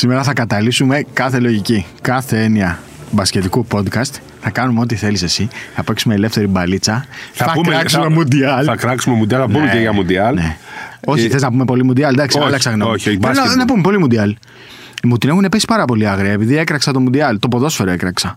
Σήμερα θα καταλύσουμε κάθε λογική, κάθε έννοια μπασκετικού podcast. Θα κάνουμε ό,τι θέλεις εσύ. Θα παίξουμε ελεύθερη μπαλίτσα. Θα, πούμε- κράξουμε θα- μουντιάλ. Θα κράξουμε μουντιάλ, θα πούμε Ναι, και για μουντιάλ. ναι. Όχι, Ε, θες να πούμε πολύ μουντιάλ; Εντάξει, όχι, άλλαξα γνώμη. όχι, όχι, Θέλω να, μπάσκετ. να πούμε πολύ μουντιάλ. Μου την έχουν πέσει πάρα πολύ άγρια επειδή έκραξα το μουντιάλ. Το ποδόσφαιρο έκραξα.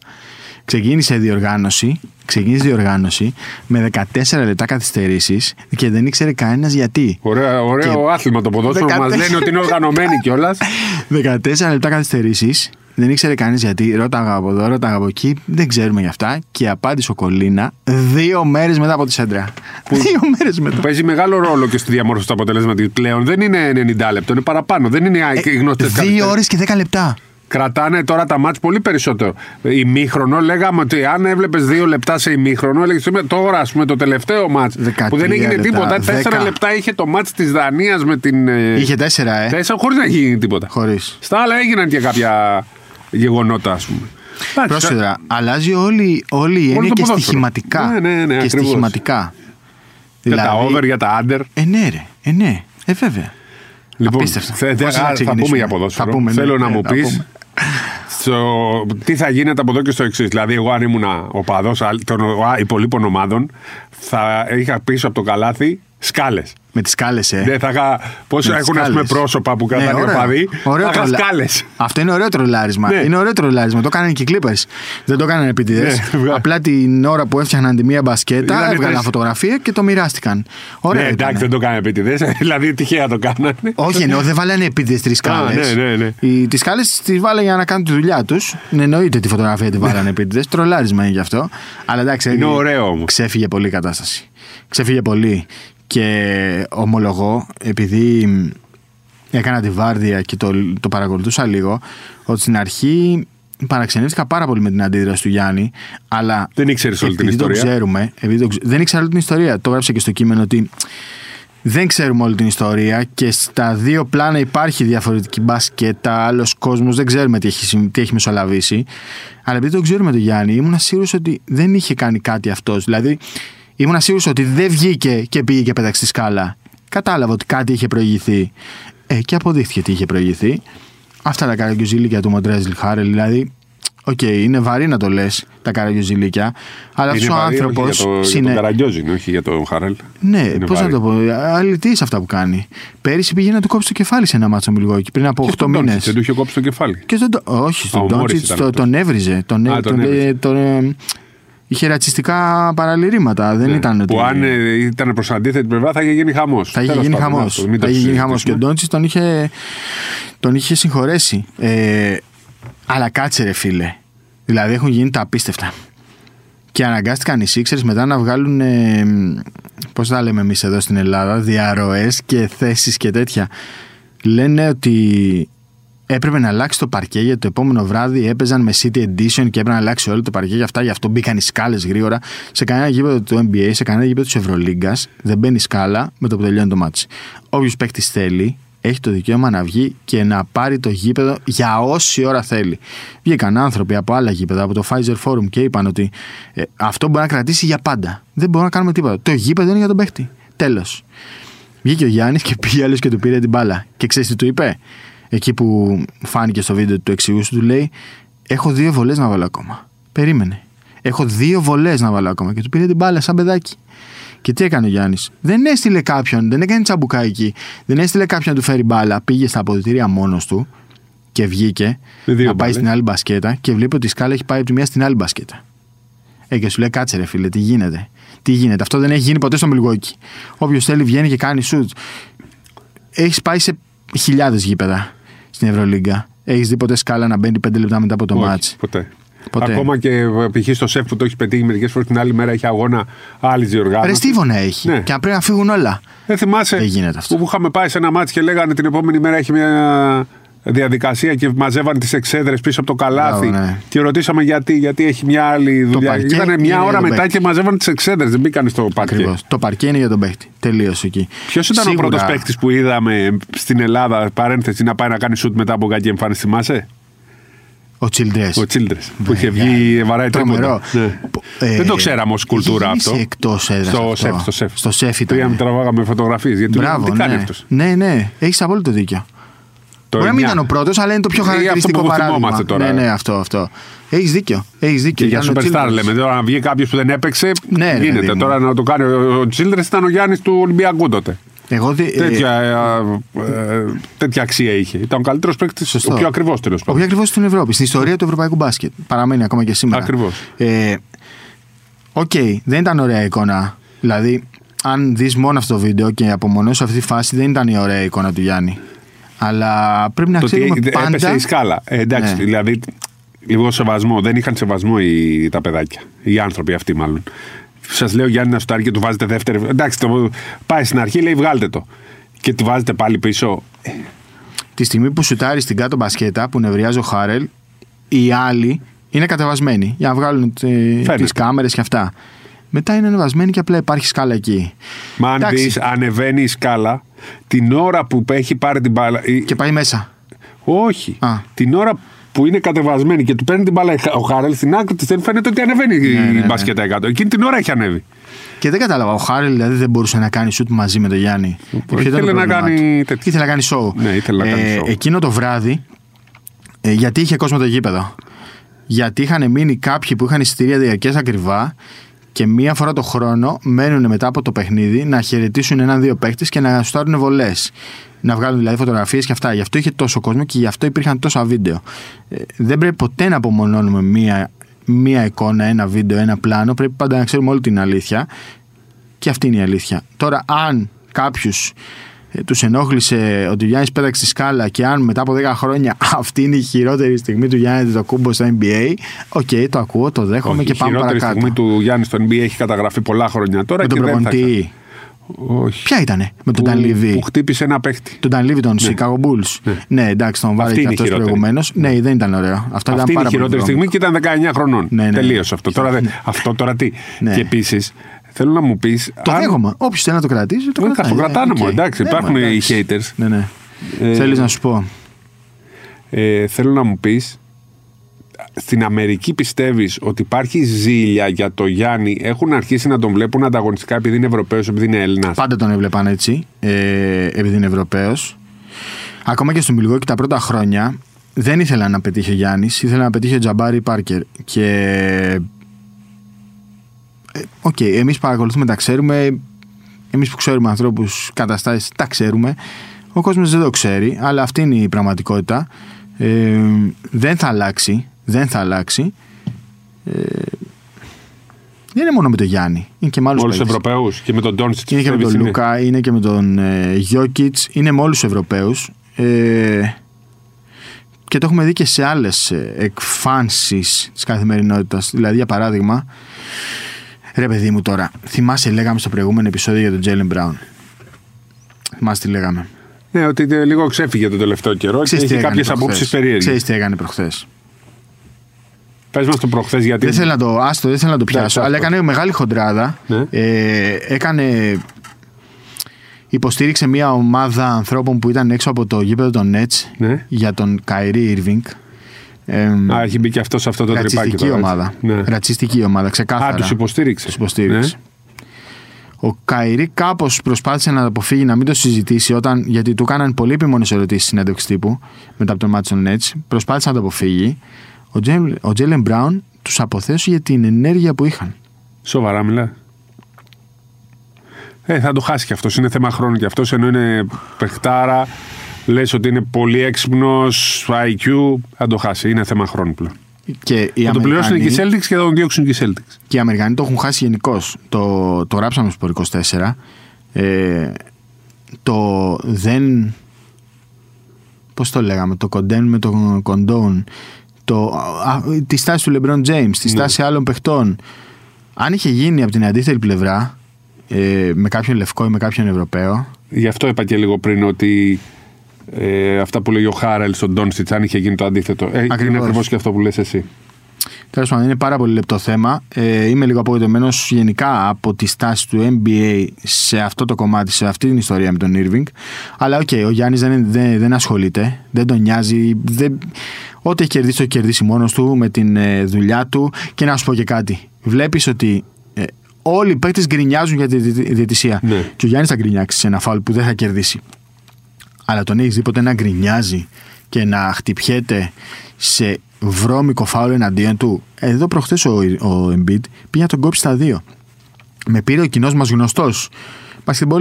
Ξεκίνησε διοργάνωση, ξεκίνησε διοργάνωση με 14 λεπτά καθυστερήσεις και δεν ήξερε κανένας γιατί. Ωραία, ωραίο Και- άθλημα το ποδόσφαιρο. Μας 14. λένε ότι είναι οργανωμένοι κιόλας. 14 λεπτά καθυστερήσεις. Δεν ήξερε κανείς γιατί. Ρώταγα από εδώ, ρώταγα από εκεί. Δεν ξέρουμε γι' αυτά. Και απάντησε ο Κολίνα δύο μέρες μετά από τη Σέντρα. Δύο μέρες μετά. Παίζει μεγάλο ρόλο και στη διαμόρφωση του αποτελέσματος. Πλέον δεν είναι 90 λεπτό, είναι παραπάνω. Δεν είναι οι γνωστές Ε, Δύο ώρες και 10 λεπτά. Κρατάνε τώρα τα μάτια πολύ περισσότερο. Ημίχρονο, λέγαμε ότι αν έβλεπες δύο λεπτά σε ημίχρονο, έλεγες τώρα, ας πούμε, το τελευταίο μάτς 13 που δεν έγινε λεπτά, τίποτα. Τέσσερα 10. λεπτά είχε το μάτς της Δανίας με την. ε, Είχε τέσσερα, ε. Τέσσερα χωρίς να γίνει τίποτα. Χωρίς. Στα άλλα έγιναν και κάποια γεγονότα, ας πούμε. Εντάξει, Πρόσφατα, αλλάζει όλη, όλη η Όλο έννοια το και ποδόσφαιρο. στοιχηματικά. Ναι, ναι, ναι, και ακριβώς. στοιχηματικά. Για τα over, για τα under. Ε, ναι, ρε. Ε, ναι. Ε, βέβαια. Λοιπόν, Απίστευτο. θε- θε- Πώς να α, θα ξεκινήσουμε; πούμε για ποδόσφαιρο. Θα πούμε, ναι, Θέλω να ναι, μου θα πεις πούμε. τι θα γίνεται από εδώ και στο εξής. Δηλαδή, εγώ αν ήμουν ο παδός των α, υπολείπων ομάδων, θα είχα πίσω από το καλάθι σκάλες. Με τις κάλε, ε. Δεν θα είχα. Πόσο Με τις έχουν ας πούμε, σκάλες. πρόσωπα που Ναι, κρατάνε οι ωραίο. οπαδοί. Ωραίο Θα είχα τρολα- σκάλες. Αυτό είναι ωραίο τρολάρισμα. Ναι. Είναι ωραίο τρολάρισμα. Το έκαναν και οι Clippers. Δεν το έκαναν επίτηδες. Ναι, βγα- Απλά την ώρα που έφτιαχναν τη μία μπασκέτα, Ήταν έβγαλαν τρεις. φωτογραφία και το μοιράστηκαν. Ωραία. Ναι, ήταν. εντάξει, δεν το κάνανε επίτηδες. δηλαδή, τυχαία το κάνανε. Όχι, εννοώ δεν βάλανε επίτηδες τρεις σκάλες. ναι, ναι, ναι. Τις σκάλες τις βάλανε για να κάνουν τη δουλειά τους. Εννοείται τη φωτογραφία τη βάλανε επίτηδες. Τρολάρισμα είναι γι' αυτό. Αλλά εντάξει, Είναι ωραίο όμως. Ξέφυγε πολύ η κατάσταση. Ξέφυγε πολύ. Και ομολογώ, επειδή μ, έκανα τη βάρδια και το, το παρακολουθούσα λίγο, ότι στην αρχή παραξενεύτηκα πάρα πολύ με την αντίδραση του Γιάννη. Αλλά Δεν ήξερες όλη την επειδή το ιστορία; ξέρουμε, επειδή το, ξε- δεν ήξερα όλη την ιστορία. Το έγραψα και στο κείμενο ότι δεν ξέρουμε όλη την ιστορία και στα δύο πλάνα υπάρχει διαφορετική μπασκέτα, άλλος κόσμος, δεν ξέρουμε τι έχει, συμ- τι έχει μεσολαβήσει. Αλλά επειδή το ξέρουμε τον Γιάννη, ήμουν σίγουρος ότι δεν είχε κάνει κάτι αυτός. Δηλαδή, ήμουν σίγουρος ότι δεν βγήκε και πήγε και πέταξε τη σκάλα. Κατάλαβα ότι κάτι είχε προηγηθεί. Ε, και αποδείχθηκε τι είχε προηγηθεί. Αυτά τα καραγκιουζιλίκια του Μοντρέζιλ Χάρελ, δηλαδή. Οκ, είναι βαρύ να το λες τα καραγκιουζιλίκια, αλλά Είναι αυτός ο βαρύ, όχι άνθρωπος. Για, το, για τον Καραγκιόζη, όχι για τον Χαρέλ. Ναι, Είναι πώς να βαρύ. το πω. Αλητής αυτά που κάνει. Πέρυσι πήγε να του κόψει το κεφάλι σε ένα μάτσο Μιλγόκι πριν από Και 8 στον μήνες. Ντόντσιτς, Δεν του είχε κόψει το κεφάλι. Και στον, Ντο- όχι, Α, στον ο Μόρις Ντόντσιτ ήταν το, αυτός. τον έβριζε. Τον, Α, τον, τον είχε ρατσιστικά παραλυρήματα. Δεν Ναι. ήταν ότι. Που αν ε, ήταν προς αντίθετη πλευρά θα είχε γίνει χαμός. Θα είχε γίνει χαμός. Θα είχε γίνει χαμός. Και ο Ντόντσιτ τον είχε, τον είχε συγχωρέσει. Ε, αλλά κάτσε ρε φίλε. Δηλαδή έχουν γίνει τα απίστευτα. Και αναγκάστηκαν οι Sixers μετά να βγάλουν. Ε, Πώς τα λέμε εμείς εδώ στην Ελλάδα, διαρροές και θέσεις και τέτοια. Λένε ότι έπρεπε να αλλάξει το παρκέ γιατί το επόμενο βράδυ έπαιζαν με City Edition και έπρεπε να αλλάξει όλο το παρκέ. Γι' αυτά γι' αυτό μπήκαν οι σκάλες γρήγορα. Σε κανένα γήπεδο του NBA, σε κανένα γήπεδο της Ευρωλίγκας δεν μπαίνει σκάλα με το που τελειώνει το ματς. Όποιος παίκτης θέλει, έχει το δικαίωμα να βγει και να πάρει το γήπεδο για όση ώρα θέλει. Βγήκαν άνθρωποι από άλλα γήπεδα, από το Fiserv Forum και είπαν ότι ε, αυτό μπορεί να κρατήσει για πάντα. Δεν μπορούμε να κάνουμε τίποτα. Το γήπεδο είναι για τον παίκτη. Τέλος. Βγήκε ο Γιάννης και πήγε άλλος και του πήρε την μπάλα. Και ξέρεις τι του είπε; Εκεί που φάνηκε στο βίντεο του εξηγούσε, του λέει: Έχω δύο βολές να βάλω ακόμα. Περίμενε. Έχω δύο βολές να βάλω ακόμα. Και του πήρε την μπάλα σαν παιδάκι. Και τι έκανε ο Γιάννης. Δεν έστειλε κάποιον, δεν έκανε τσαμπουκά εκεί. Δεν έστειλε κάποιον να του φέρει μπάλα. Πήγε στα αποδητήρια μόνος του και βγήκε Με δύο να πάει μπάλες. στην άλλη μπασκέτα και βλέπει ότι η σκάλα έχει πάει από τη μία στην άλλη μπασκέτα. Ε, και σου λέει κάτσε ρε φίλε, τι γίνεται. Τι γίνεται. Αυτό δεν έχει γίνει ποτέ στο Μιλγόκι. Όποιος θέλει βγαίνει και κάνει σουτ. Έχεις πάει σε χιλιάδες γήπεδα στην Ευρωλίγκα. Έχεις δει ποτέ σκάλα να μπαίνει πέντε λεπτά μετά από το Όχι, μάτς; Ποτέ. Ποτέ. Ακόμα και ε, π.χ. στο σεφ που το έχεις πετύχει μερικές φορές την άλλη μέρα έχει αγώνα άλλη Ρε διοργάνωση. στίβονα έχει. Ναι. Και να πρέπει να φύγουν όλα. Δεν θυμάσαι Δεν γίνεται αυτό. που είχαμε πάει σε ένα μάτσο και λέγανε την επόμενη μέρα έχει μια διαδικασία και μαζεύαν τις εξέδρες πίσω από το καλάθι. Μπράβο, ναι. Και ρωτήσαμε γιατί, γιατί έχει μια άλλη δουλειά. παρκέ Ήταν είναι μια για ώρα τον μετά παίκτη. και μαζεύαν τις εξέδρες. Δεν μπήκαν στο παρκέ. Ακριβώς. Το παρκέ είναι για τον παίχτη. Τελείωσε εκεί. Ποιος ήταν Σίγουρα- ο πρώτος παίκτης που είδαμε στην Ελλάδα, παρένθεση, να πάει να κάνει σουτ μετά από κακή εμφάνιση, θυμάσαι; Ο Τσιλντρέ. Ο Τσίλντρε. Που είχε βγει βαράει Τρομερό. τρίποντα. Ναι. Που- ε, Δεν το ξέραμε ως κουλτούρα είχε αυτό. γεννήσει εκτός έδρας Στο αυτό. σεφ. Στο σεφ, Στο σεφ ήταν. Πήγαμε, τραβάγαμε φωτογραφίες. Γιατί Μπράβο, τι κάνει ναι. αυτός; Ναι, ναι, έχεις απόλυτο δίκιο. Το Μπορεί να μην 9. ήταν ο πρώτος, αλλά είναι το πιο Ή αυτό χαρακτηριστικό που παράδειγμα. θυμόμαστε τώρα. Ναι, ναι, αυτό. αυτό. Έχεις δίκιο. Έχεις Και δίκιο. για Ήταν ο Superstar Childress. λέμε. Τώρα να βγει κάποιος που δεν έπαιξε. Ναι, ρε παιδί γίνεται. μου. Τώρα να το κάνει. Ο ο Childress ήταν ο Γιάννης του Ολυμπιακού τότε. Εγώ δι... ε, Τέτοια, ε, ε, τέτοια αξία είχε. Ήταν ο καλύτερος παίκτης. Σωστό. Ο πιο ακριβός τέλος Ο πάντων. πιο ακριβός στην Ευρώπη, στην ιστορία του ευρωπαϊκού μπάσκετ. Παραμένει ακόμα και σήμερα. Ακριβώς. Ε, Οκ, δεν ήταν ωραία εικόνα. Δηλαδή, αν δεις μόνο αυτό το βίντεο και απομονώσεις αυτή τη φάση, δεν ήταν η ωραία εικόνα του Γιάννη. Αλλά πρέπει να Το ότι ξέρουμε πάντα. έπεσε η σκάλα. Ε, εντάξει, Ναι. δηλαδή λίγο σεβασμό. Δεν είχαν σεβασμό οι, τα παιδάκια. Οι άνθρωποι αυτοί μάλλον. Σας λέω Γιάννη να σουτάρει και του βάζετε δεύτερη. Εντάξει, το, πάει στην αρχή, λέει βγάλτε το. Και του βάζετε πάλι πίσω. Τη στιγμή που σουτάρει στην κάτω μπασκέτα που νευριάζει ο Χάρελ, οι άλλοι είναι κατεβασμένοι για να βγάλουν Φαίνεται. τις κάμερες και αυτά. Μετά είναι ανεβασμένοι και απλά υπάρχει σκάλα εκεί. Μα αν Εντάξει. δεις, ανεβαίνει η σκάλα την ώρα που έχει πάρει την μπάλα. ή- Και πάει μέσα. Όχι. Α. Την ώρα που είναι κατεβασμένη και του παίρνει την μπάλα ο Χάρελ στην άκρη της, φαίνεται ότι ανεβαίνει ναι, η ναι. μπασκέτα κάτω. Εκείνη την ώρα έχει ανέβει. Και δεν κατάλαβα. Ο Χάρελ δηλαδή δεν μπορούσε να κάνει σουτ μαζί με τον Γιάννη. Ποιο ήταν το ήθελε να πρόβλημά κάνει του; τέτοιο. Ήθελε να κάνει show. Ναι, ήθελε να κάνει show. Εκείνο το βράδυ, ε, γιατί είχε κόσμο το γήπεδο. Γιατί είχαν μείνει κάποιοι που είχαν εισιτήρια διαρκές ακριβά και μία φορά το χρόνο μένουν μετά από το παιχνίδι να χαιρετήσουν έναν-δύο παίχτε και να σουτάρουν βολές. Να βγάλουν δηλαδή φωτογραφίες και αυτά. Γι' αυτό είχε τόσο κόσμο και γι' αυτό υπήρχαν τόσα βίντεο. Ε, δεν πρέπει ποτέ να απομονώνουμε μία, μία εικόνα, ένα βίντεο, ένα πλάνο. Πρέπει πάντα να ξέρουμε όλη την αλήθεια. Και αυτή είναι η αλήθεια. Τώρα, αν κάποιου τους ενόχλησε ότι ο Γιάννης πέταξε τη σκάλα και αν μετά από 10 χρόνια αυτή είναι η χειρότερη στιγμή του Γιάννη Αντετοκούνμπο στο NBA, οκ, το ακούω, το δέχομαι Όχι, και η πάμε χειρότερη παρακάτω. στιγμή του Γιάννη στο NBA έχει καταγραφεί πολλά χρόνια τώρα Με τον και δεν θα προπονητή. Όχι. Ποια ήτανε, με τον Που- Dunleavy. Που χτύπησε ένα παίχτη. Τον Dunleavy των Chicago Bulls. Ναι. Ναι, εντάξει, τον βάλε Αυτή και είναι η αυτός χειρότερη. προηγουμένως. Ναι, δεν ήταν ωραίο. Αυτό ήταν Αυτή είναι η πάρα πολύ χειρότερη βρώμικο. στιγμή και ήταν 19 χρονών. Ναι, ναι. Τελείωσε αυτό. Τώρα, δεν- αυτό τώρα τι; Ναι. Και επίσης θέλω να μου πεις. Το δέχομαι. Όποιος θέλει να το κρατήσει, το Δεν θα κρατάει. το κρατάνε Οκ. μου, εντάξει, Ναι, υπάρχουν μα, οι εντάξει. haters. Ναι, ναι. Ε, Θέλεις να σου πω; Ε, θέλω να μου πεις. Στην Αμερική πιστεύεις ότι υπάρχει ζήλια για το Γιάννη; Έχουν αρχίσει να τον βλέπουν ανταγωνιστικά επειδή είναι Ευρωπαίος, επειδή είναι Έλληνας; Πάντα τον έβλεπαν έτσι, ε, επειδή είναι Ευρωπαίος. Ακόμα και στο Μιλγουόκι τα πρώτα χρόνια δεν ήθελαν να πετύχει ο Γιάννης, ήθελα να πετύχει ο Τζαμπάρι Πάρκερ. Και. Ε, Οκ, εμείς παρακολουθούμε, τα ξέρουμε. Εμείς που ξέρουμε ανθρώπους, καταστάσεις, τα ξέρουμε. Ο κόσμος δεν το ξέρει, αλλά αυτή είναι η πραγματικότητα. Ε, δεν θα αλλάξει. Δεν θα αλλάξει. Ε, δεν είναι μόνο με τον Γιάννη. Είναι και με άλλους Με όλους τους Ευρωπαίους και με τον Ντόντσιτς. είναι και με τον Λούκα, είναι και με τον ε, Γιώκητς, είναι με όλους τους Ευρωπαίους. Ε, και το έχουμε δει και σε άλλες εκφάνσεις της καθημερινότητας. Δηλαδή, για παράδειγμα, ρε παιδί μου τώρα, θυμάσαι, λέγαμε στο προηγούμενο επεισόδιο για τον Τζέλεν Μπράουν. Θυμάσαι τι λέγαμε. Ναι, ότι ε, λίγο ξέφυγε τον τελευταίο καιρό και Ξέρεις τι έχει έκανε κάποιες προχθές. απόψεις περίεργες. Ξέρεις τι έκανε προχθές. Πες μας το προχθές γιατί. Δεν θέλω να το, άστο, δεν θέλω να το πιάσω, άστο. αλλά έκανε μεγάλη χοντράδα. Ναι. Ε, έκανε. Υποστήριξε μια ομάδα ανθρώπων που ήταν έξω από το γήπεδο των Nets Ναι. για τον Kyrie Irving. Ε, Α, έχει μπει και αυτός σε αυτό το τρυπάκι. ρατσιστική τώρα, έτσι. ομάδα. Ναι. Ρατσιστική ομάδα, ξεκάθαρα. Α, τους υποστήριξε. Τους υποστήριξε. Ναι. Ο Kyrie κάπως προσπάθησε να το αποφύγει να μην το συζητήσει όταν, γιατί του κάναν πολύ επίμονες ερωτήσεις συνέντευξη τύπου μετά από το ματς των Nets. Προσπάθησε να το αποφύγει. Ο, Τζέλ, ο Τζέιλεν Μπράουν τους αποθέωσε για την ενέργεια που είχαν. Σοβαρά μιλά. Ε, θα το χάσει κι αυτός. Είναι θέμα χρόνου κι αυτός. Ενώ είναι παιχτάρα, λες ότι είναι πολύ έξυπνος, IQ, θα το χάσει. Είναι θέμα χρόνου πλέον. Και οι, Θα το πληρώσουν και οι Αμερικανοί, Celtics και θα τον διώξουν και οι Celtics. και οι Αμερικανοί το έχουν χάσει γενικώ. Το, το γράψαμε στο 24. Ε, το δεν. Πώς το λέγαμε, το κοντέν με το κοντόν. Το, α, τη στάση του LeBron James, τη στάση άλλων παιχτών. Αν είχε γίνει από την αντίθετη πλευρά, ε, με κάποιον λευκό ή με κάποιον Ευρωπαίο, Γι' αυτό είπα και λίγο πριν ότι ε, αυτά που λέει ο Χάρελ στον Ντόντσιτς, αν είχε γίνει το αντίθετο. Ε, είναι Ακριβώς. ακριβώς και αυτό που λες εσύ. Τέλος πάντων, είναι πάρα πολύ λεπτό θέμα. Ε, είμαι λίγο απογοητευμένος γενικά από τη στάση του NBA σε αυτό το κομμάτι, σε αυτή την ιστορία με τον Irving. Αλλά οκ, ο Γιάννης δεν, δεν, δεν ασχολείται, δεν τον νοιάζει. Δεν... Ό,τι έχει κερδίσει, το έχει κερδίσει μόνος του με την ε, δουλειά του. Και να σου πω και κάτι. Βλέπεις ότι ε, όλοι οι παίκτες γκρινιάζουν για τη διαιτησία. Ναι. Και ο Γιάννης θα γκρινιάξει σε ένα φάουλ που δεν θα κερδίσει. Αλλά τον έχεις δει ποτέ να γκρινιάζει και να χτυπιέται σε βρώμικο φάουλ εναντίον του; Εδώ προχθές ο, ο Embiid πήγε να τον κόψει στα δύο. Με πήρε ο κοινός μας γνωστός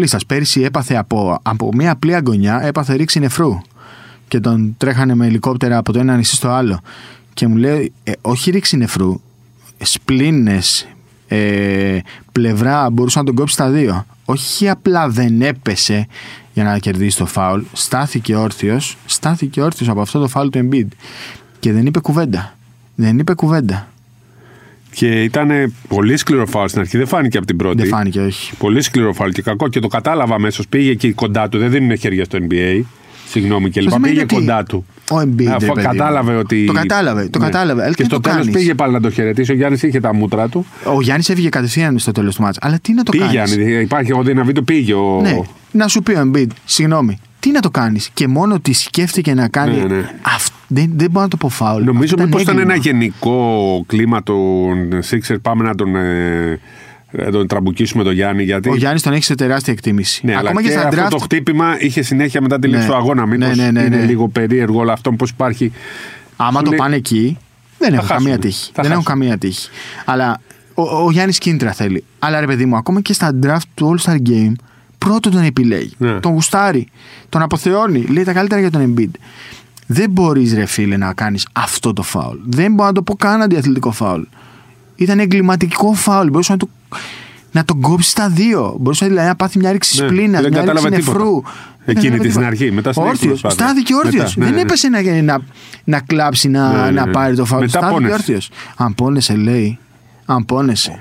σας. Πέρυσι έπαθε από, από μια απλή αγωνιά, έπαθε ρήξη νεφρού. Και τον τρέχανε με ελικόπτερα από το ένα νησί στο άλλο. Και μου λέει, ε, όχι ρήξη νεφρού, σπλήνες, ε, πλευρά, μπορούσε να τον κόψει στα δύο. Όχι απλά δεν έπεσε για να κερδίσει το φάουλ, στάθηκε όρθιος, στάθηκε όρθιος από αυτό το φάουλ του Embiid. Και δεν είπε κουβέντα. Δεν είπε κουβέντα. Και ήταν πολύ σκληρό φάουλ στην αρχή. Δεν φάνηκε από την πρώτη. Δεν φάνηκε, όχι. Πολύ σκληρό φάουλ και κακό. Και το κατάλαβα αμέσως. Πήγε εκεί κοντά του. Δεν δίνουν χέρια στο NBA. Συγγνώμη και λοιπά. Πήγε κοντά του. Ο Embiid. Αφού κατάλαβε ότι. Το κατάλαβε. Το ναι. κατάλαβε. Και, στο τέλος πήγε πάλι να το χαιρετήσει. Ο Γιάννης είχε τα μούτρα του. Ο Γιάννης έφυγε κατευθείαν στο τέλος του μάτσα. Αλλά τι να το κάνεις; Πήγε, υπάρχει εγώ ένα βίντεο, πήγε. Ο... Ναι. Να σου πει ο Embiid, συγγνώμη, τι να το κάνεις; Και μόνο ότι σκέφτηκε να κάνει. Ναι, ναι. Δεν, δεν μπορώ να το πω φάουλ. Νομίζω μήπως ήταν ένα γενικό κλίμα των Sixers. Πάμε να τον. Ε, τον τραμπουκίσουμε τον Γιάννη. Γιατί... Ο Γιάννης τον έχει σε τεράστια εκτίμηση. Ναι, Ακόμα και, και αυτό draft... το χτύπημα είχε συνέχεια μετά τη λήξη ναι, του αγώνα. Μήπως ναι, ναι, ναι, είναι ναι. λίγο περίεργο όλο αυτό πώ υπάρχει. Άμα το πάνε εκεί, δεν έχουν καμία τύχη. δεν έχουν καμία τύχη. Αλλά ο, ο Γιάννης κίνητρα θέλει. Αλλά ρε παιδί μου, ακόμα και στα draft του All Star Game, πρώτο τον επιλέγει. Ναι. Τον γουστάρει. Τον αποθεώνει. Λέει τα καλύτερα για τον Embiid. Δεν μπορείς, ρε φίλε, να κάνεις αυτό το φάουλ. Δεν μπορώ να το πω καν αντιαθλητικό φάουλ. Ήταν εγκληματικό φάουλ. Μπορούσε να, το, να τον κόψεις στα δύο. Μπορούσε δηλαδή, να πάθει μια ρήξη ναι, σπλήνα, μια ρήξη νεφρού. Εκείνη τη στην αρχή. Μετά όρθιος. Στάθηκε όρθιος. Ναι, δεν ναι. έπεσε να, να, να κλάψει, να, να πάρει το φάουλ. Στάθηκε όρθιος. Αν πόνεσαι, λέει. Αν πόνεσαι.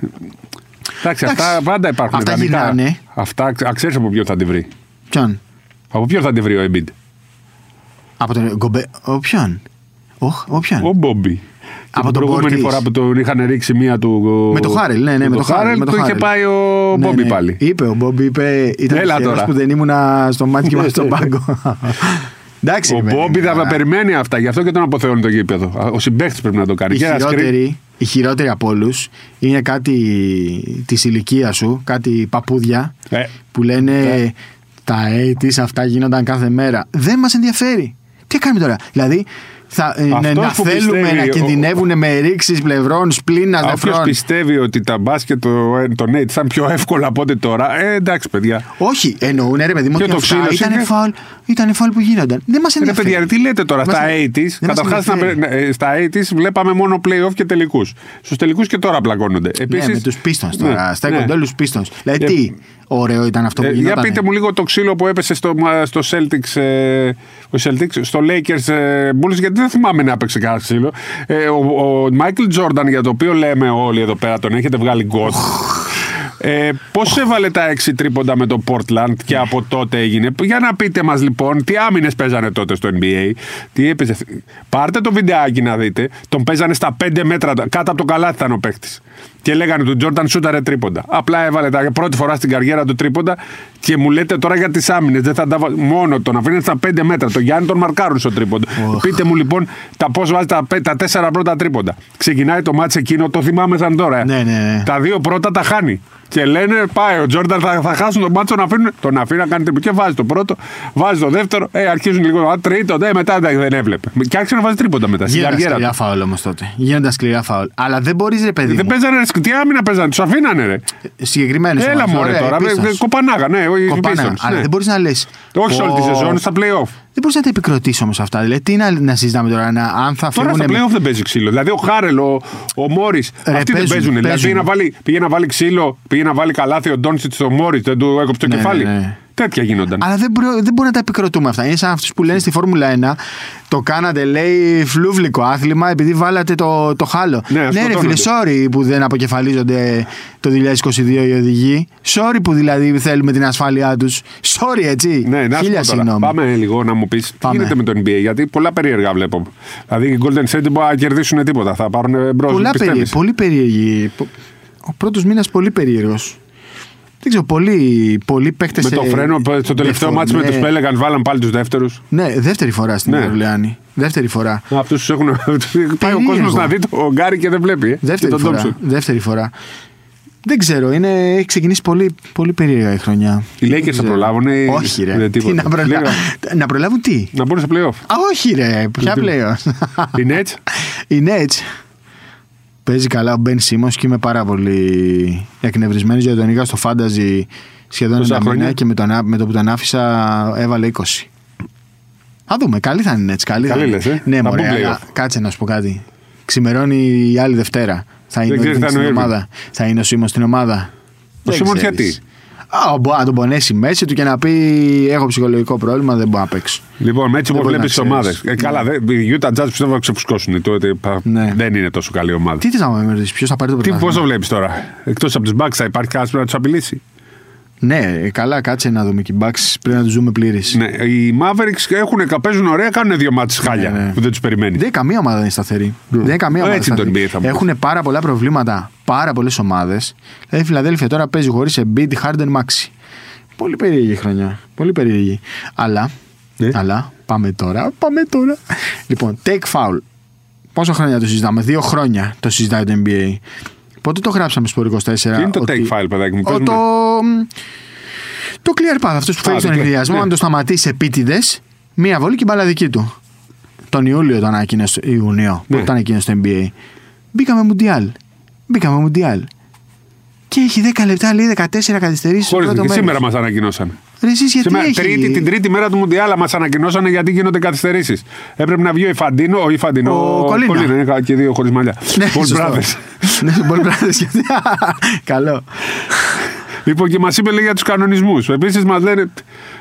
Εντάξει, αυτά πάντα υπάρχουν. Αυτά γυρνάνε. Αυτά ξέρεις από ποιον θα τη βρει. Ποιον; Από ποιον θα τη βρει ο Εμπίντ. Από τον Γκομπέ. Ο ποιον; Ο ποιον; Ο Μπόμπι. Από την προηγούμενη φορά που τον είχαν ρίξει μία του. Με το Χάρελ, ναι, ναι, με, το Χάρελ. Το είχε πάει ο ναι, Μπόμπι ναι. πάλι. Είπε ο Μπόμπι, είπε. Ήταν Έλα τώρα. που δεν ήμουν στο μάτι και στον πάγκο. Εντάξει, ο Μπόμπι θα τα περιμένει αυτά, γι' αυτό και τον αποθεώνει το γήπεδο. Ο συμπέχτη πρέπει να το κάνει. Η χειρότερη, η χειρότερη από όλους είναι κάτι της ηλικίας σου, κάτι παππούδια ε. που λένε ε. τα AIDS αυτά γίνονταν κάθε μέρα. Δεν μας ενδιαφέρει. Τι κάνουμε τώρα; Δηλαδή, θα, ε, ναι, να θέλουμε να κινδυνεύουν ο... με ρήξεις πλευρών, σπλήνα νεφρών. Όποιο πιστεύει ότι τα μπάσκετ το, το Nate θα είναι πιο εύκολα από ό,τι τώρα, ε, εντάξει παιδιά. Όχι, εννοούν ρε παιδί μου ότι αυτά ήταν είναι... φάουλ, ήταν φάουλ που γίνονταν. Δεν μας ενδιαφέρει. Ρε παιδιά, τι λέτε τώρα, στα 80s, καταρχάς στα 80s βλέπαμε μόνο playoff και τελικούς. Στους τελικούς και τώρα πλακώνονται. Επίσης, ναι, με τους πίστων τώρα, ναι, στα ναι. κοντέλου πίστων. Δηλαδή τι, ωραίο ήταν αυτό που ε, Για πείτε μου λίγο το ξύλο που έπεσε στο, στο Celtics, ε, ο Celtics, στο Lakers ε, Bulls, γιατί δεν θυμάμαι να έπαιξε κανένα ξύλο. Ε, ο Μάικλ Τζόρνταν, για το οποίο λέμε όλοι εδώ πέρα, τον έχετε βγάλει γκολ. Ε, Πώς έβαλε τα έξι τρίποντα με το Portland και από τότε έγινε; Για να πείτε μας λοιπόν, τι άμυνες παίζανε τότε στο NBA. Τι έπαιζε; Πάρτε το βιντεάκι να δείτε. Τον παίζανε στα 5 μέτρα κάτω από το καλάθι ήταν ο παίχτη. Και λέγανε του Τζόρνταν σούταρε τρίποντα. Απλά έβαλε τα πρώτη φορά στην καριέρα του τρίποντα και μου λέτε τώρα για τις άμυνες. Δεν θα τα Μόνο τον αφήνει στα 5 μέτρα. Το Γιάννη τον μαρκάρουν στο τρίποντα. Πείτε μου λοιπόν τα πώς βάζει τα, τα τέσσερα πρώτα τρίποντα. Ξεκινάει το μάτσο εκείνο, το θυμάμαι σαν τώρα. Ναι, ναι, ναι. Τα δύο πρώτα τα χάνει. Και λένε, πάει ο Τζόρνταν, θα, θα χάσουν τον μάτσο να αφήνουν. Τον αφήνει να κάνει τρίποντα. Και βάζει το πρώτο, βάζει το δεύτερο. Ε, αρχίζουν λίγο. Τρίτο, ναι, μετά δεν έβλεπε. Και άρχισε να βάζει τρίποντα μετά. Γίνονταν σκληρά φάουλ όμως τότε. Γίνονταν σκληρά φάουλ. Αλλά δεν μπορείς, ρε παιδί. Δεν παίζανε τι άμυνα παίζανε, τους αφήνανε, ρε. Συγκεκριμένες Έλα μου τώρα. Κοπανάγα, ναι. Κοπανάγα. Αλλά δεν μπορείς να λες. Όχι όλη τη σεζόν, στα playoff. Δεν μπορείς να τα επικροτήσει όμω αυτά. Δηλαδή, τι να, να συζητάμε τώρα, να, αν θα φύγουν. Τώρα στα playoff δεν παίζει ξύλο. Δηλαδή, ο Χάρελ, ο, ο Μόρις, αυτοί δεν παίζουν. Δηλαδή, πήγε να, βάλει, πήγε να βάλει ξύλο, πήγε να βάλει καλάθι ο Ντόνσιτς στο Μόρις, δεν του έκοψε το ναι, κεφάλι. Ναι, ναι. Τέτοια γίνονταν. Αλλά δεν, μπο, δεν μπορούμε να τα επικροτούμε αυτά. Είναι σαν αυτούς που λένε στη Φόρμουλα 1, το κάνατε λέει φλούβλικο άθλημα επειδή βάλατε το, το χάλο. Ναι, ναι ρε φίλε, sorry που δεν αποκεφαλίζονται το 2022 οι οδηγοί. Sorry που δηλαδή θέλουμε την ασφάλειά τους. Sorry, έτσι. Ναι, να Χίλια συγγνώμη. Πάμε λίγο να μου πεις τι γίνεται με το NBA, γιατί πολλά περίεργα βλέπω. Δηλαδή οι Golden State δεν μπορούν να κερδίσουν τίποτα. Θα πάρουν μπρος. Πολύ περίεργοι. Ο πρώτος μήνας πολύ περίεργος. Δεν ξέρω, πολλοί, πολλοί παίχτες. Με το φρένο, στο τελευταίο μάτσο ναι. με τους Πέλεγαν, βάλαν πάλι τους δεύτερους. Ναι, δεύτερη φορά στην ναι. Δεύτερη φορά. Αυτούς τους έχουν. Πάει ο κόσμος να δει το Γκάρι και δεν βλέπει. Ε. Δεύτερη, φορά. δεύτερη φορά. Δεν ξέρω, είναι, έχει ξεκινήσει πολύ, πολύ περίεργα η χρονιά. Οι Lakers θα προλάβουν. Όχι, ρε. Τι, να, προλα... να προλάβουν τι; Να μπουν σε playoff. Α, όχι, ρε. Ποια playoff; Οι Nets; Οι Nets. Παίζει καλά ο Μπεν Σίμω και είμαι πάρα πολύ εκνευρισμένος γιατί τον είχα στο Fantasy σχεδόν ένα μήνα και με, τον, με το που τον άφησα έβαλε 20. Θα δούμε. Καλή θα είναι έτσι. Καλή, καλή λες, ε; Ναι, μωρέ, αλλά, κάτσε να σου πω κάτι. Ξημερώνει η άλλη Δευτέρα. Θα είναι ο στην ομάδα. Θα είναι ο Σίμω στην ομάδα. Ο Σίμω γιατί; Α, μπορεί να τον πονέσει μέση του και να πει: Έχω ψυχολογικό πρόβλημα, δεν μπορώ να παίξω. Λοιπόν, έτσι όπως βλέπεις τι ομάδες. Ε, καλά, ναι. οι Utah Jazz πιστεύω να ξεφουσκώσουν. Το, ναι. Δεν είναι τόσο καλή ομάδα. Τι θες να με ρωτήσει, Ποιος θα πάρει το πρωτάθλημα. Πώς το βλέπεις τώρα; Εκτός από τους Bucks, θα υπάρχει κάποιο που να τους απειλήσει; Ναι, καλά, κάτσε να δούμε και οι Bucks πρέπει να τους ζούμε πλήρη. Ναι, οι Mavericks έχουν, παίζουν ωραία, κάνουν δύο μάτσε χάλια ναι, ναι. που δεν τους περιμένει. Δεν είναι καμία ομάδα δεν είναι σταθερή. Δεν είναι καμία ομάδα. Έτσι σταθερή. Έχουν πάρα πολλά προβλήματα πάρα πολλές ομάδες. Δηλαδή η Φιλαδέλφια τώρα παίζει χωρίς Embiid, Harden, Maxi. Πολύ περίεργη χρονιά. Πολύ περίεργη. Αλλά, ναι. αλλά πάμε τώρα. Πάμε τώρα. λοιπόν, take foul. Πόσο χρόνια το συζητάμε, δύο χρόνια το συζητάει το NBA. Πότε το γράψαμε στο 24. Τι είναι το take file, παιδάκι μου. Το, το clear path, αυτός που φέρει τον ενδιασμό, ναι. αν το σταματήσεις επίτηδες, μία βολή και μπάλα δική του. Τον Ιούλιο το ανακοίνωσε, Ιουνίο, ναι. που ήταν εκείνος στο NBA. Μπήκαμε Μουντιάλ. Μπήκαμε Μουντιάλ. Και έχει 10 λεπτά, λέει 14 καθυστερήσεις. Χωρίς και σήμερα μας ανακοινώσαν. Ρε, εσείς γιατί Σήμερα, έχει... τρίτη, την τρίτη μέρα του Μουντιάλα μας ανακοινώσαν γιατί γίνονται καθυστερήσεις. Έπρεπε να βγει ο Ιφαντίνο, ο Ιφαντίνο. Ο, ο Κολίνα. Κολίνα. και δύο χωρίς μαλλιά. Ναι, Paul Brothers. ναι, Paul Brothers. Καλό. Λοιπόν, και μας είπε λέει για τους κανονισμούς. Επίσης μας λένε.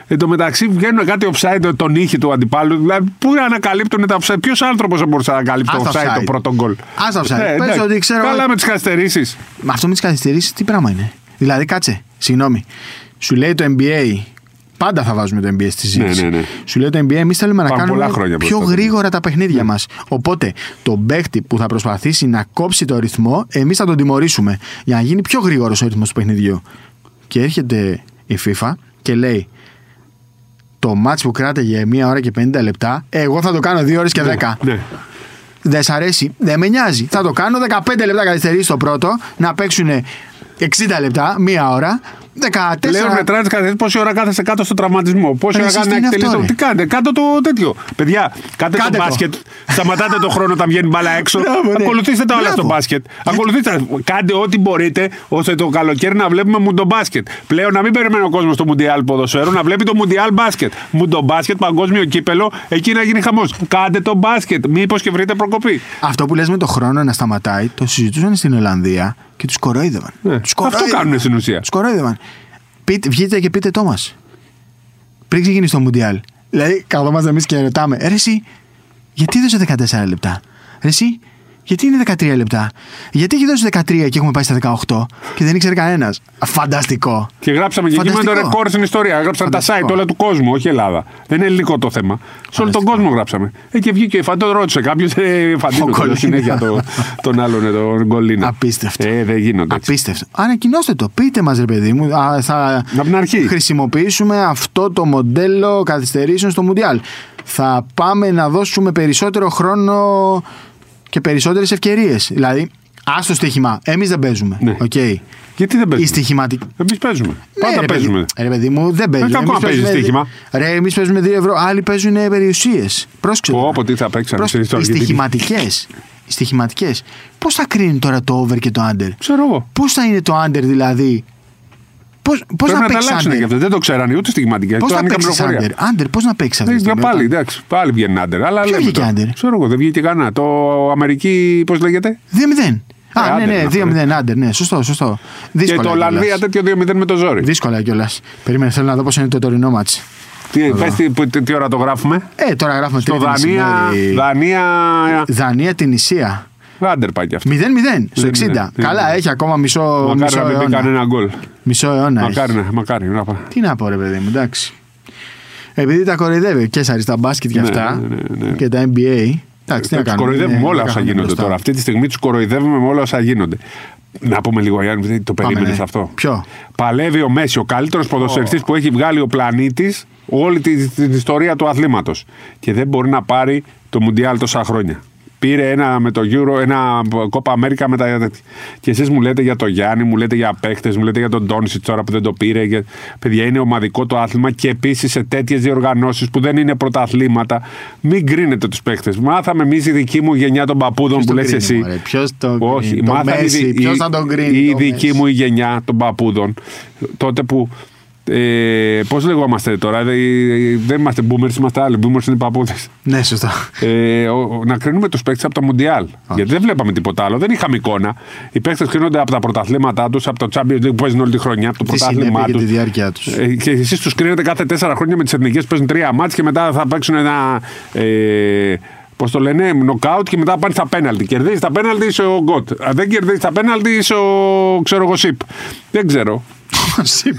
Εν τω μεταξύ βγαίνουν κάτι offside τον ήχη του αντιπάλου. Δηλαδή, πού ανακαλύπτουν τα offside; Ποιος άνθρωπος θα μπορούσε να ανακαλύψει το offside, το πρώτο γκολ; Α το offside. Ναι, ότι ξέρω... Καλά με τις καθυστερήσεις. Με αυτό με τις καθυστερήσεις, τι πράγμα είναι; Δηλαδή, κάτσε, συγγνώμη. Σου λέει το NBA Πάντα θα βάζουμε το NBA στη συζήτηση. Ναι, ναι, ναι. Σου λέει το NBA, εμείς θέλουμε Πάμε να κάνουμε πιο γρήγορα τα παιχνίδια ναι. μας. Οπότε, το παίχτη που θα προσπαθήσει να κόψει το ρυθμό, εμείς θα τον τιμωρήσουμε για να γίνει πιο γρήγορος ο ρυθμός του παιχνιδιού. Και έρχεται η FIFA και λέει το μάτς που κράταγε μία ώρα και 50 λεπτά, εγώ θα το κάνω 2 ώρες και 10. Ναι, ναι. Δεν σ' αρέσει, δεν με νοιάζει. Θα το κάνω 15 λεπτά καθυστερήσει στο πρώτο, να παίξουν 60 λεπτά, μία ώρα, 14. Λέω μετράνε κάθε πόση ώρα κάθεσαι κάτω στο τραυματισμό. Πόση ώρα κάνεις να εκτελέσει. Τι κάνετε, κάτω το τέτοιο. Παιδιά, κάντε, το, μπάσκετ. Σταματάτε το χρόνο όταν βγαίνει μπάλα έξω. Ακολουθήστε τα όλα στο μπάσκετ. Ακολουθήστε. Κάντε ό,τι μπορείτε ώστε το καλοκαίρι να βλέπουμε μου το μπάσκετ. Πλέον να μην περιμένει ο κόσμος το Μουντιάλ ποδοσφαίρο, να βλέπει το Μουντιάλ μπάσκετ. Μου το μπάσκετ, παγκόσμιο κύπελο, εκεί να γίνει χαμός. Κάντε το μπάσκετ. Μήπως και βρείτε προκοπή. Αυτό που λες με το χρόνο να σταματάει, το συζητούσαν στην Ολλανδία και τους κορόιδευαν. Ναι. Τους κορόιδευαν. Αυτό κάνουν στην ουσία. Τους κορόιδευαν. Πείτε, βγείτε και πείτε το μα. Πριν ξεκινήσει το Μουντιάλ. Δηλαδή, καθόμαστε εμεί και ρωτάμε, Ρε, εσύ, γιατί έδωσε 14 λεπτά; Ρε, εσύ, γιατί είναι 13 λεπτά; Γιατί έχει δώσει 13 και έχουμε πάει στα 18 και δεν ήξερε κανένας; Φανταστικό. Και γράψαμε και εκεί το ρεκόρ στην ιστορία. Γράψαμε τα site όλα του κόσμου, όχι Ελλάδα. Δεν είναι ελληνικό το θέμα. Σε όλο τον κόσμο γράψαμε. Ε, και βγήκε η Φαντό, ρώτησε κάποιος. Ε, Φαντίνο, συνέχεια το, τον άλλον, ε, τον Γκολίνα. Απίστευτο. Ε, δεν γίνονται. Έτσι. Απίστευτο. Ανακοινώστε το. Πείτε μας, ρε παιδί μου. Α, θα χρησιμοποιήσουμε αυτό το μοντέλο καθυστερήσεων στο Μουντιάλ. Θα πάμε να δώσουμε περισσότερο χρόνο και περισσότερες ευκαιρίες. Δηλαδή, ας το στοίχημα. Εμείς δεν παίζουμε. Ναι. Okay. Γιατί δεν παίζουμε; Στοιχηματικ... Εμείς παίζουμε. Ναι, Πάντα ρε, παίζουμε. Ρε παιδί μου, δεν παίζουμε. Δεν κακό παίζει στοίχημα. Ρε, εμείς παίζουμε 2 ευρώ. Άλλοι παίζουν περιουσίες. Πρόσεξε. Πω, τι θα παίξουν. Οι στοιχηματικέ. Οι στοιχηματικέ. Πώς θα κρίνει τώρα το over και το under; Ξέρω εγώ. Πώς θα είναι το under δηλαδή; Πώς, πώς Πρέπει να, να τα αλλάξουν γι' αυτό. Δεν το ξέρανε ούτε στοιχηματικά. Πώς να παίξεις under; Under, πώς να παίξεις under. Δεν πάλι, εντάξει, πάλι βγαίνει under. Αλλά Ποιο βγήκε under; Ξέρω εγώ, δεν βγήκε κανένα. Το Αμερική, πώς λέγεται; 2-0. Α, ναι, ναι, 2-0 under, ναι, σωστό, σωστό. Δύσκολα. Και το Ολλανδία τέτοιο 2-0 με το ζόρι. Δύσκολα κιόλας. Περίμενε, θέλω να δω πώς είναι το τωρινό ματς. Τι, πες, τι, τι, ώρα το γράφουμε; Ε, τώρα γράφουμε Στο Δανία, Δανία. Δανία την Ισία. Ράντερ πάει κι αυτό. 0-0 στο 60. Καλά, έχει ακόμα μισό, μακάρι μισό να μην πει κανένα γκολ. Μισό αιώνα. Μακάρι, ναι, μακάρι. Να πά. Τι να πω, ρε παιδί μου, εντάξει. Επειδή τα κοροϊδεύει και σαρί τα μπάσκετ και Ναι, αυτά ναι, ναι, ναι. και τα NBA. Εντάξει, τι να Τους κάνουμε. κοροϊδεύουμε είναι όλα 10 όσα χρόνια γίνονται μπροστά. τώρα. Αυτή τη στιγμή τους κοροϊδεύουμε με όλα όσα γίνονται. Να πούμε λίγο, Γιάννη, το Πάμε, περίμενες ναι. αυτό. Ποιο; Παλεύει ο Μέση, ο καλύτερος ποδοσφαιριστής που έχει βγάλει ο πλανήτης όλη τη- την ιστορία του αθλήματος. Και δεν μπορεί να πάρει το Μουντιάλ τόσα χρόνια. Πήρε ένα με το Euro, ένα κόπα Αμέρικα με τα. Και εσείς μου λέτε για το Γιάννη, μου λέτε για παίχτε, μου λέτε για τον Ντόνσιτ τώρα που δεν το πήρε. Για... Παιδιά, είναι ομαδικό το άθλημα και επίσης σε τέτοιες διοργανώσεις που δεν είναι πρωταθλήματα, μην κρίνετε τους παίχτε. Μάθαμε εμείς η δική μου γενιά των παππούδων που λες εσύ. Ποιος το Όχι, μάθαμε Ποιος θα τον κρίνει. Η δική μου η γενιά των παππούδων τότε που ε, Πώς λεγόμαστε τώρα, δεν είμαστε boomers, είμαστε άλλοι. Boomers είναι παππούδες. Ναι, σωστά. Ε, να κρίνουμε τους παίκτες από το Μουντιάλ. Γιατί δεν βλέπαμε τίποτα άλλο, δεν είχαμε εικόνα. Οι παίκτες κρίνονται από τα πρωταθλήματά τους, από το Champions League που παίζουν όλη τη χρονιά, από το πρωτάθλημά τους. τη διάρκεια τους. Ε, και εσείς τους κρίνετε κάθε τέσσερα χρόνια με τις εθνικές που παίζουν τρία μάτια και μετά θα παίξουν ένα. Ε, Πώς το λένε, νοκάουτ και μετά πάνε στα πέναλτι. Κερδίζεις τα πέναλτι, είσαι ο Γκοτ. Αν δεν κερδίζεις τα πέναλτι, είσαι ο ξέρω εγώ, Σιπ. Δεν ξέρω. Σιπ.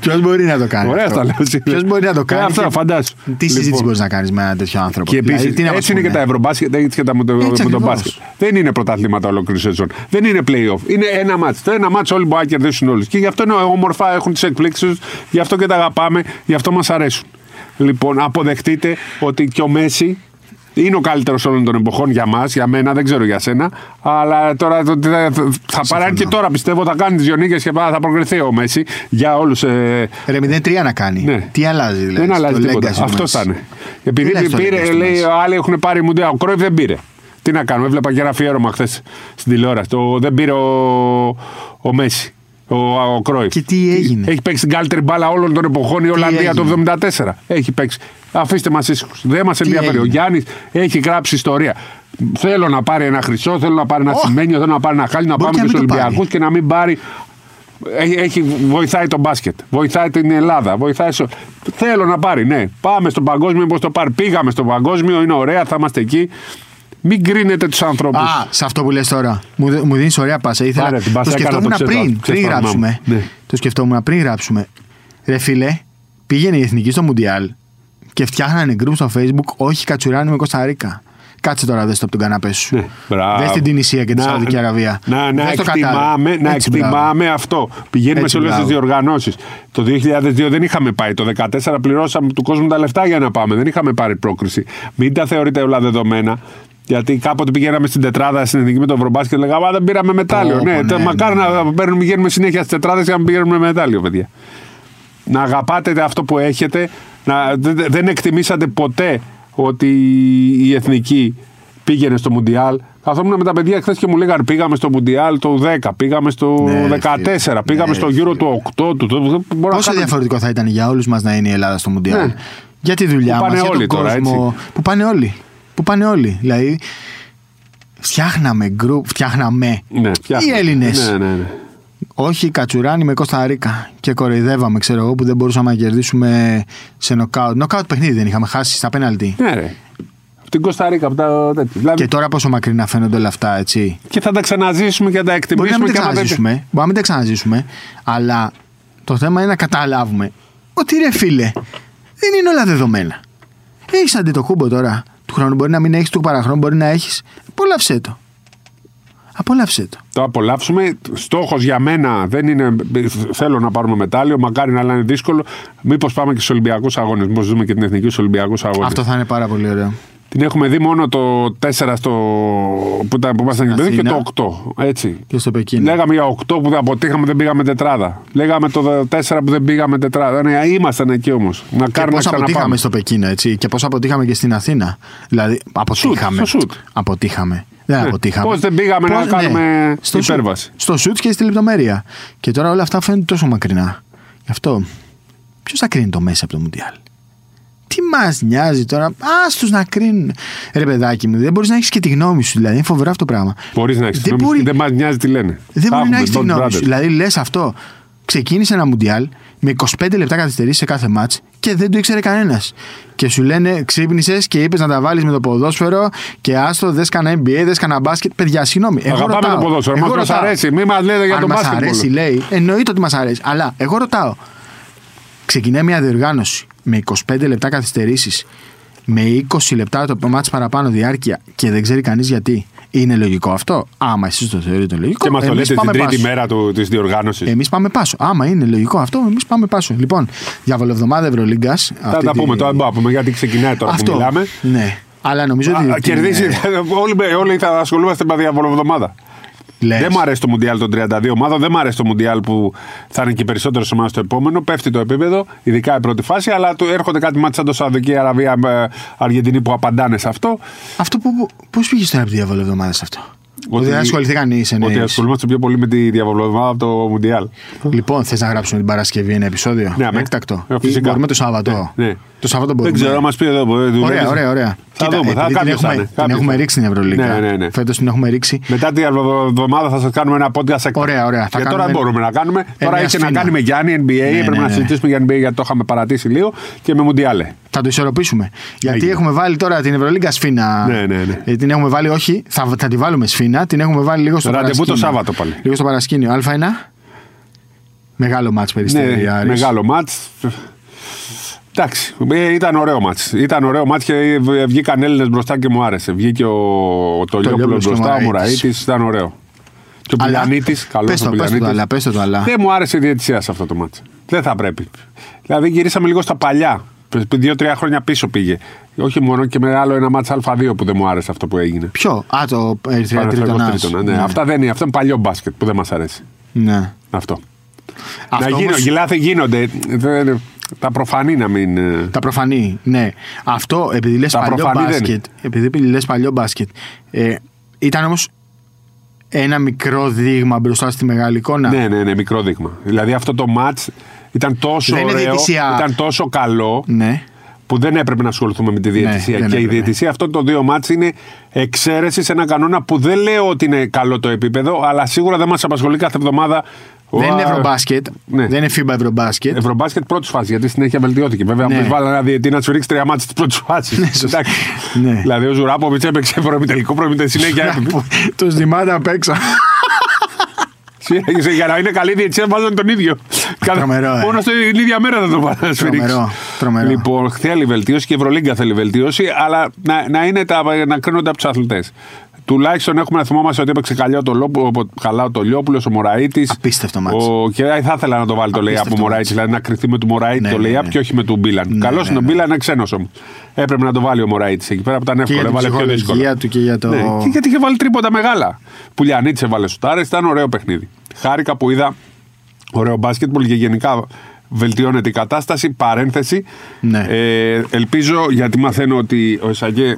Ποιος μπορεί να το κάνει. Ωραία, το λέω. Ποιος μπορεί να το κάνει. Αυτό, και... φαντάσου. Τι συζήτηση λοιπόν. μπορείς να κάνεις με έναν τέτοιο άνθρωπο; Και επίσης, δηλαδή, έτσι είναι και τα ευρωμπάσκετ, έτσι και τα με το μπάσκετ. Δεν είναι πρωταθλήματα ολόκληρη σεζόν. Δεν είναι playoff. Είναι ένα μάτσο. Το ένα μάτσο όλοι μπορεί να κερδίσουν όλους. Και γι' αυτό είναι όμορφα, έχουν τις εκπλήξεις γι' αυτό και τα αγαπάμε, γι' αυτό μας αρέσουν. Λοιπόν, αποδεχτείτε ότι και ο Μέση είναι ο καλύτερος όλων των εποχών για μας, για μένα, δεν ξέρω για σένα. Αλλά τώρα θα πάρει και τώρα πιστεύω θα κάνει τις δύο νίκε και θα προκριθεί ο Μέση για όλους. Ε... Ρε, 0-3 να κάνει. Ναι. Τι αλλάζει, δηλαδή. Δεν αλλάζει τίποτα. Αυτό θα είναι. Επειδή πήρε, λέει, άλλοι έχουν πάρει μουντέα. Ο Κρόιφ δεν πήρε. Τι να κάνουμε, έβλεπα και ένα αφιέρωμα χθες στην τηλεόραση. Το, δεν πήρε ο, ο Μέση ο, ο Κρόιφ. Και τι έγινε; Έχει παίξει την καλύτερη μπάλα όλων των εποχών η Ολλανδία το 1974. Έχει παίξει. Αφήστε μας ήσυχους. Δεν μας ενδιαφέρει. Ο Γιάννης έχει γράψει ιστορία. Θέλω να πάρει ένα χρυσό, θέλω να πάρει ένα oh. σημαίνιο, θέλω να πάρει ένα χάλι, να πάμε στου Ολυμπιακούς και να μην πάρει. Έχει, βοηθάει το μπάσκετ, βοηθάει την Ελλάδα, βοηθάει. Θέλω να πάρει, ναι. Πάμε στο παγκόσμιο, πώ το πάρει. Πήγαμε στο παγκόσμιο, είναι ωραία, θα είμαστε εκεί. Μην κρίνετε τους ανθρώπους. Α, σε αυτό που λες τώρα. Μου, μου δίνεις ωραία πάσα. Ήθελα, Πάρε, το σκεφτόμουν το πριν, πριν γράψουμε. Ναι. Το σκεφτόμουν πριν γράψουμε. Ρε φίλε, πήγαινε η εθνική στο Μουντιάλ και φτιάχνανε γκρουπ στο Facebook. Όχι κατσουράνι με Κωνσταντίνα. Κάτσε τώρα, δες το από τον καναπέ σου. Ναι, δες την Τινησία και τη Σαουδική Αραβία. Να, να, εκτιμάμε, να εκτιμάμε αυτό. Πηγαίνουμε σε όλες τις διοργανώσεις. Το 2002 δεν είχαμε πάει. Το 2014 πληρώσαμε του κόσμου τα λεφτά για να πάμε. Δεν είχαμε πάρει πρόκριση. Μην τα θεωρείτε όλα δεδομένα. Γιατί κάποτε πηγαίναμε στην τετράδα στην εθνική με το Ευρωμπάσκετ και λέγαμε δεν πήραμε μετάλλιο. ναι, ναι, μακάρι ναι. να παίρνουμε, πηγαίνουμε συνέχεια στις τετράδες και να πηγαίνουμε μετάλλιο, παιδιά. Να αγαπάτε αυτό που έχετε. Να, δεν εκτιμήσατε ποτέ ότι η εθνική πήγαινε στο Μουντιάλ; Καθόμουν με τα παιδιά χθες και μου λέγανε πήγαμε στο Μουντιάλ το 10, πήγαμε στο ναι, 14, πήγαμε ναι, στο γύρο του 8. Του, Πόσο διαφορετικό θα ήταν για όλους μας να είναι η Ελλάδα στο Μουντιάλ; Ναι. Για τη δουλειά μας, για τον τώρα, κόσμο. Έτσι. Που πάνε όλοι. Που πάνε όλοι. Δηλαδή, φτιάχναμε γκρουπ, φτιάχναμε. Ναι, οι Έλληνες. Ναι, ναι, ναι. Όχι Κατσουράνη με Κώστα Ρίκα. Και κοροϊδεύαμε, ξέρω εγώ, που δεν μπορούσαμε να κερδίσουμε σε νοκάουτ. Νοκάουτ παιχνίδι δεν είχαμε χάσει στα πέναλτι. Ναι, ρε. Από την Κωνσταντίνα, από τα τέτοια. Δηλαδή... Και τώρα πόσο μακρινά φαίνονται όλα αυτά, έτσι. Και θα τα ξαναζήσουμε και θα τα εκτιμήσουμε. Μπορεί να μην τα ξαναζήσουμε. Μπορεί να μην τα ξαναζήσουμε. Αλλά το θέμα είναι να καταλάβουμε ότι ρε φίλε, δεν είναι όλα δεδομένα. Έχεις αντιτοκούμπο τώρα του χρόνου, μπορεί να μην έχεις του παραχρόνου, μπορεί να έχεις. Απόλαυσέ το. Απολαύσε το. Το απολαύσουμε. Στόχος για μένα δεν είναι. Θέλω να πάρουμε μετάλλιο. Μακάρι να είναι δύσκολο. Μήπως πάμε και στους Ολυμπιακούς Αγώνε. Μήπω δούμε και την Εθνική στους Ολυμπιακούς Αγώνε. Αυτό θα είναι πάρα πολύ ωραίο. Την έχουμε δει μόνο το 4 στο... που, τα... που ήμασταν παιδί και το 8. Έτσι. Και στο Πεκίνο. Λέγαμε για 8 που δεν αποτύχαμε, δεν πήγαμε τετράδα. Λέγαμε το 4 που δεν πήγαμε τετράδα. Ναι, ήμασταν εκεί όμως. Να κάνουμε Πώς αποτύχαμε στο Πεκίνο, έτσι. Και πώς αποτύχαμε και στην Αθήνα. Δηλαδή, αποτύχαμε. Σουτ, αποτύχαμε. Δεν ναι. αποτύχαμε. Πώς δεν πήγαμε Πώς, να κάνουμε ναι. στο υπέρβαση. Σουτ, στο σουτ και στη λεπτομέρεια. Και τώρα όλα αυτά φαίνονται τόσο μακρινά. Γι' αυτό. Ποιος θα κρίνει το μέσα από το Μουντιάλ; Τι μας νοιάζει τώρα; Α τους να κρίνουν. Ρε παιδάκι μου, δεν μπορείς να έχεις και τη γνώμη σου. Δηλαδή, είναι φοβερό αυτό το πράγμα. Μπορείς να έχεις τη γνώμη μπορεί... Δεν μας νοιάζει τι λένε. Δεν μπορεί να έχεις τη γνώμη σου. Δηλαδή, λες αυτό. Ξεκίνησε ένα Μουντιάλ με 25 λεπτά καθυστερήσει σε κάθε μάτς και δεν το ήξερε κανένας. Και σου λένε, ξύπνησες και είπες να τα βάλεις με το ποδόσφαιρο και άστο, δες κανένα NBA, δες κανένα μπάσκετ. Παιδιά, συγγνώμη. Εγώ Αγαπάμε ρωτάω, το ποδόσφαιρο. Μας αρέσει. Μην μας λέτε για το μπάσκετ. Μα αρέσει, λέει. Εννοείται ότι μας αρέσει. Αλλά εγώ ρωτάω. Ξεκινάει μια διοργάνωση με 25 λεπτά καθυστερήσεις, με 20 λεπτά το μάτι παραπάνω διάρκεια και δεν ξέρει κανείς γιατί. Είναι λογικό αυτό; Άμα εσείς το θεωρείτε λογικό. Και μας το λέτε την τρίτη μέρα της διοργάνωσης. Εμείς πάμε πάσο. Άμα είναι λογικό αυτό, εμείς πάμε πάσο. Λοιπόν, διαβολοβδομάδα Ευρωλίγκας. Θα τα πούμε τώρα, δεν πούμε γιατί ξεκινάει τώρα αυτό, που μιλάμε. Ναι. Αλλά νομίζω ότι. Α, κερδίσει. όλοι, όλοι θα ασχολούμαστε με διαβολοβδομάδα. Λες. Δεν μου αρέσει το Μουντιάλ των 32 ομάδων, δεν μου αρέσει το Μουντιάλ που θα είναι και περισσότερο ομάδες στο επόμενο. Πέφτει το επίπεδο, ειδικά η πρώτη φάση, αλλά του έρχονται κάτι μάτια σαν το Σαουδική Αραβία, ε, Αργεντινή που απαντάνε σε αυτό. Αυτό που. Πώς πήγε τώρα από τη διαβολή εβδομάδα σε αυτό; Ότι δεν ασχοληθεί κανείς. Ότι ασχολούμαστε πιο πολύ με τη διαβολοβδομάδα από το Μουντιάλ. Λοιπόν, θες να γράψουμε την Παρασκευή ένα επεισόδιο; Ναι, με. έκτακτο. Ε, φυσικά. Μπορούμε το Σάββατο. Ναι, ναι. Το Σάββατο μπορούμε. Δεν ξέρω, να μας πει εδώ. ε, Ωραία, ωραία, ωραία. Θα δούμε, θα- επειδή την κάποιος έχουμε, θα είναι, την κάποιος έχουμε θα ρίξει την Ευρωλίγα. Ναι, ναι, ναι. Φέτος την έχουμε ρίξει. Μετά τη εβδομάδα θα σας κάνουμε ένα podcast έκτακτο. Ωραία, ωραία. Θα Και τώρα κάνουμε- δεν μπορούμε να κάνουμε. Τώρα μια έχει να σφήνα. κάνει με Γιάννη, NBA. ναι, Πρέπει να ναι. συζητήσουμε για NBA γιατί το είχαμε παρατήσει λίγο και με Μουντιάλε. Θα το ισορροπήσουμε. Γιατί Έγινε. έχουμε βάλει τώρα την Ευρωλίγκα σφίνα. Ναι, ναι, ναι. Ε, την έχουμε βάλει, όχι, θα, θα τη βάλουμε σφίνα. Την έχουμε βάλει λίγο στο Ραντεβού το παρασκήνιο. Σάββατο πάλι. Λίγο στο παρασκήνιο. Α1. Μεγάλο μάτς περιστέρι. Ναι, Άρης. μεγάλο μάτς. Εντάξει, ε, ήταν ωραίο μάτς. Ήταν ωραίο μάτς και ε, βγήκαν Έλληνες μπροστά και μου άρεσε. Βγήκε ο, ο Τολιόπουλος Τολιόπουλος και ο μπροστά, ο Μωραΐτης. Μουραΐτης, ήταν ωραίο. Και ο Αλλά- Πιλιανίτης, καλός Πες ο το, πες το, Πιλιανίτης. αλλά, πες το, το, αλλά. Δεν μου άρεσε η διαιτησία σε αυτό το μάτς. Δεν θα πρέπει. Δηλαδή γυρίσαμε λίγο στα παλιά. Δύο-τρία χρόνια πίσω πήγε. Όχι μόνο και με άλλο ένα μάτς Α2 που δεν μου άρεσε αυτό που έγινε. Ποιο; Α, το Ερυθρέα Παναθηναϊκός Τρίτονας. Τρίτονα, ναι. Αυτά δεν είναι. Αυτό είναι παλιό μπάσκετ που δεν μας αρέσει. Ναι. Αυτό. Αυτό να γίνω, όμως- γυλάθη γίνονται. Δεν- Τα προφανή να μην. ε, Τα προφανή, ναι. Αυτό επειδή λες Τα παλιό προφανή δεν μπάσκετ, επειδή λες παλιό μπάσκετ, ε, ήταν όμως ένα μικρό δείγμα μπροστά στη μεγάλη εικόνα. Ναι, ναι, ναι, μικρό δείγμα. Δηλαδή αυτό το match ήταν τόσο Δεν είναι ωραίο, διαιτησία. ήταν τόσο καλό Ναι. που δεν έπρεπε να ασχοληθούμε με τη διαιτησία. δεν και η έπρεπε. διαιτησία αυτών των δύο μάτς είναι εξαίρεση σε ένα κανόνα που δεν λέω ότι είναι καλό το επίπεδο, αλλά σίγουρα δεν μας απασχολεί κάθε εβδομάδα. Δεν είναι Ουα, Ευρωμπάσκετ. Ναι. Δεν είναι FIBA Ευρωμπάσκετ. Ευρωμπάσκετ πρώτης φάσης, γιατί συνέχεια βελτιώθηκε. Βέβαια, Ναι. μου βάλει ένα διαιτή να σου ρίξει τρία μάτια της πρώτης φάσης. Ναι, σωστά. Ναι. Δηλαδή, ο Ζουράποβιτς έπαιξε προημιτελικό, προημιτελικό συνέχεια. Τους θυμάται απ' έξω. Συνέχισε για να είναι καλή διαιτησία, βάζανε τον ίδιο. Τρομερό, ε. Μόνο στην ίδια μέρα θα το πάνε να σφυρίξει. Τρομερό, τρομερό. Λοιπόν, θέλει βελτίωση και η Ευρωλίγκα θέλει βελτίωση, αλλά να, να, είναι τα, να κρίνονται από του αθλητές. Τουλάχιστον έχουμε να θυμόμαστε ότι έπαιξε καλά το, Λόπου- καλά ο Τολιόπουλος, ο Μωραήτης. Απίστευτο μάτς. Ο... Και θα ήθελα να το βάλει το λέει από Απίστευτο Μωραήτη, μάτς. δηλαδή να κρυθεί με του Μωραήτη Ναι, το ναι, λέει ναι. και όχι με του Μπίλαν. Ναι, Καλό ναι, είναι ο ναι. Μπίλαν, είναι ξένος όμω. Έπρεπε να το βάλει ο Μωραήτης εκεί πέρα που ήταν Και εύκολο. για την Έβαλε πιο δύσκολο. ψυχολογία του και για το. Ναι, και γιατί είχε βάλει τρίποτα μεγάλα. Πουλιανίτης έβαλε σουτάρες, ήταν ωραίο παιχνίδι. Χάρηκα που είδα ωραίο μπάσκετμπολ και γενικά βελτιώνεται η κατάσταση. Παρένθεση. Ναι. Ε, ελπίζω, γιατί μαθαίνω ότι ο Εσαγέ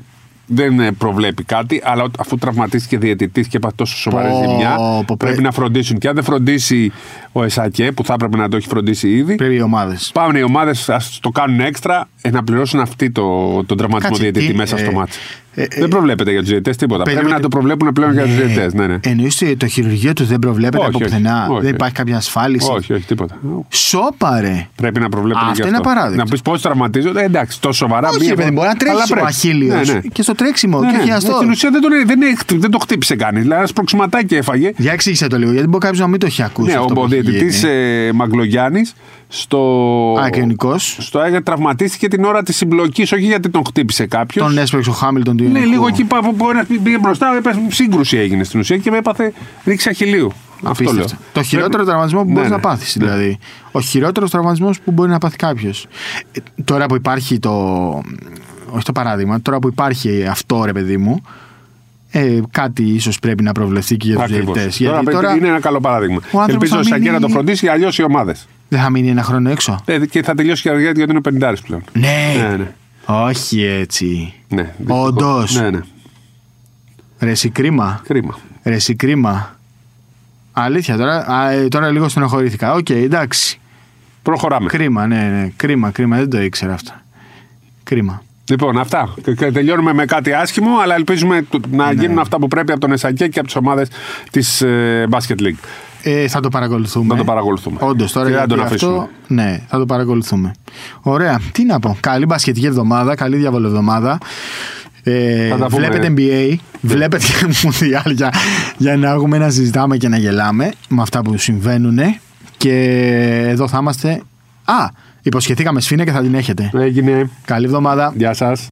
δεν ε, προβλέπει κάτι, αλλά ό- αφού τραυματίστηκε διαιτητής και έπαθε τόσο σοβαρή Πω, ζημιά, πω, πρέπει πρέ- να φροντίσουν. Και αν δεν φροντίσει ο Εσακέ, που θα έπρεπε να το έχει φροντίσει ήδη, Πρέπει οι ομάδες. Πάνε οι ομάδες, ας το κάνουν έξτρα, ε, να πληρώσουν αυτοί το, τον τραυματισμό Κάτσε, διαιτητή τι, μέσα ε, στο μάτι. ε, ε, δεν προβλέπεται για τους διαιτητές τίποτα. Πρέπει Περίμενε- να το προβλέπουν πλέον για τους διαιτητές. Ναι, ναι. Εννοείς ότι το χειρουργείο τους δεν προβλέπεται Όχι, από όχι, πουθενά; όχι, δεν όχι. υπάρχει κάποια ασφάλιση; Όχι, όχι, τίποτα. Σόπαρε. Πρέπει να προβλέπουν Αυτό και είναι αυτό. απαράδεκτο. Να πεις πώς τραυματίζονται. Ε, εντάξει, τόσο σοβαρά. Όχι, μία ρε παιδί, φορά. μπορεί να Αλλά τρέξει ο πρέπει. Αχίλιος Ναι, ναι. και στο τρέξιμο. Ναι, και ναι. όχι αυτό. Στην ουσία δεν, τον, δεν, έχει- δεν το χτύπησε κανείς. Δηλαδή, ένα προξηματάκι έφαγε. Για εξήγησε το λίγο, γιατί μπορεί κάποιος να μην το έχει ακούσει. Ναι, αυτό που ο έχει διαιτητή γίνει. ε, Μαγκλογιάννης στο. Α, και ο Νικός. Στο Άγια τραυματίστηκε την ώρα της συμπλοκής, όχι γιατί τον χτύπησε κάποιος. Τον έσπρωξε ο Χάμιλτον του Ναι, Ιωνικού. λίγο εκεί που που ένα πήγε μπροστά, έπεσε, σύγκρουση έγινε στην ουσία και με έπαθε ρήξη αχυλίου. Αυτό λέω. Απίστευτο. Το χειρότερο Πρέπει- τραυματισμό που Ναι, μπορείς ναι. να πάθεις. Ναι. Δηλαδή. Ο χειρότερος τραυματισμός που μπορεί να πάθει κάποιος. Τώρα που υπάρχει το. Όχι το παράδειγμα, τώρα που υπάρχει αυτό ρε παιδί μου, ε, κάτι ίσως πρέπει να προβλεφθεί και για τους Ακριβώς. διαιτητές. Τώρα, Γιατί πρέπει- τώρα είναι ένα καλό παράδειγμα. άνθρωπος Ελπίζω θα ο ΕΣΑΚΕ να μείνει- το φροντίσει, αλλιώς οι ομάδες. δεν θα μείνει ένα χρόνο έξω; Ε, και θα τελειώσει και αργά γιατί είναι 50 πλέον. Ναι. Ναι, ναι. Όχι έτσι. ναι Όντως. Ναι, ναι. Ρε εσύ κρίμα. Κρίμα. Ρε εσύ κρίμα. Αλήθεια τώρα, α, ε, τώρα λίγο στενοχωρήθηκα. Οκ, εντάξει. Προχωράμε. Κρίμα, ναι, ναι. Κρίμα, κρίμα. Δεν το ήξερα αυτό. Κρίμα. Λοιπόν, αυτά. Και- και τελειώνουμε με κάτι άσχημο, αλλά ελπίζουμε το- Ναι. να γίνουν αυτά που πρέπει από τον ΕΣΑΚΕ και από τις ομάδες της Basket League. Ε, θα το παρακολουθούμε. Θα το παρακολουθούμε. Όντως τώρα Και δεν γιατί τον αυτό. αφήσουμε. Ναι, θα το παρακολουθούμε. Ωραία. Τι να πω. Καλή μπασκετική εβδομάδα, καλή διαβολοβδομάδα. Ε, Θα τα πούμε. βλέπετε NBA, βλέπετε Μουντιάλ για, για να έχουμε να συζητάμε και να γελάμε με αυτά που συμβαίνουν. Και εδώ θα είμαστε. Α, υποσχεθήκαμε σφίνα και θα την έχετε. Έγινε. Καλή εβδομάδα. Γεια σας.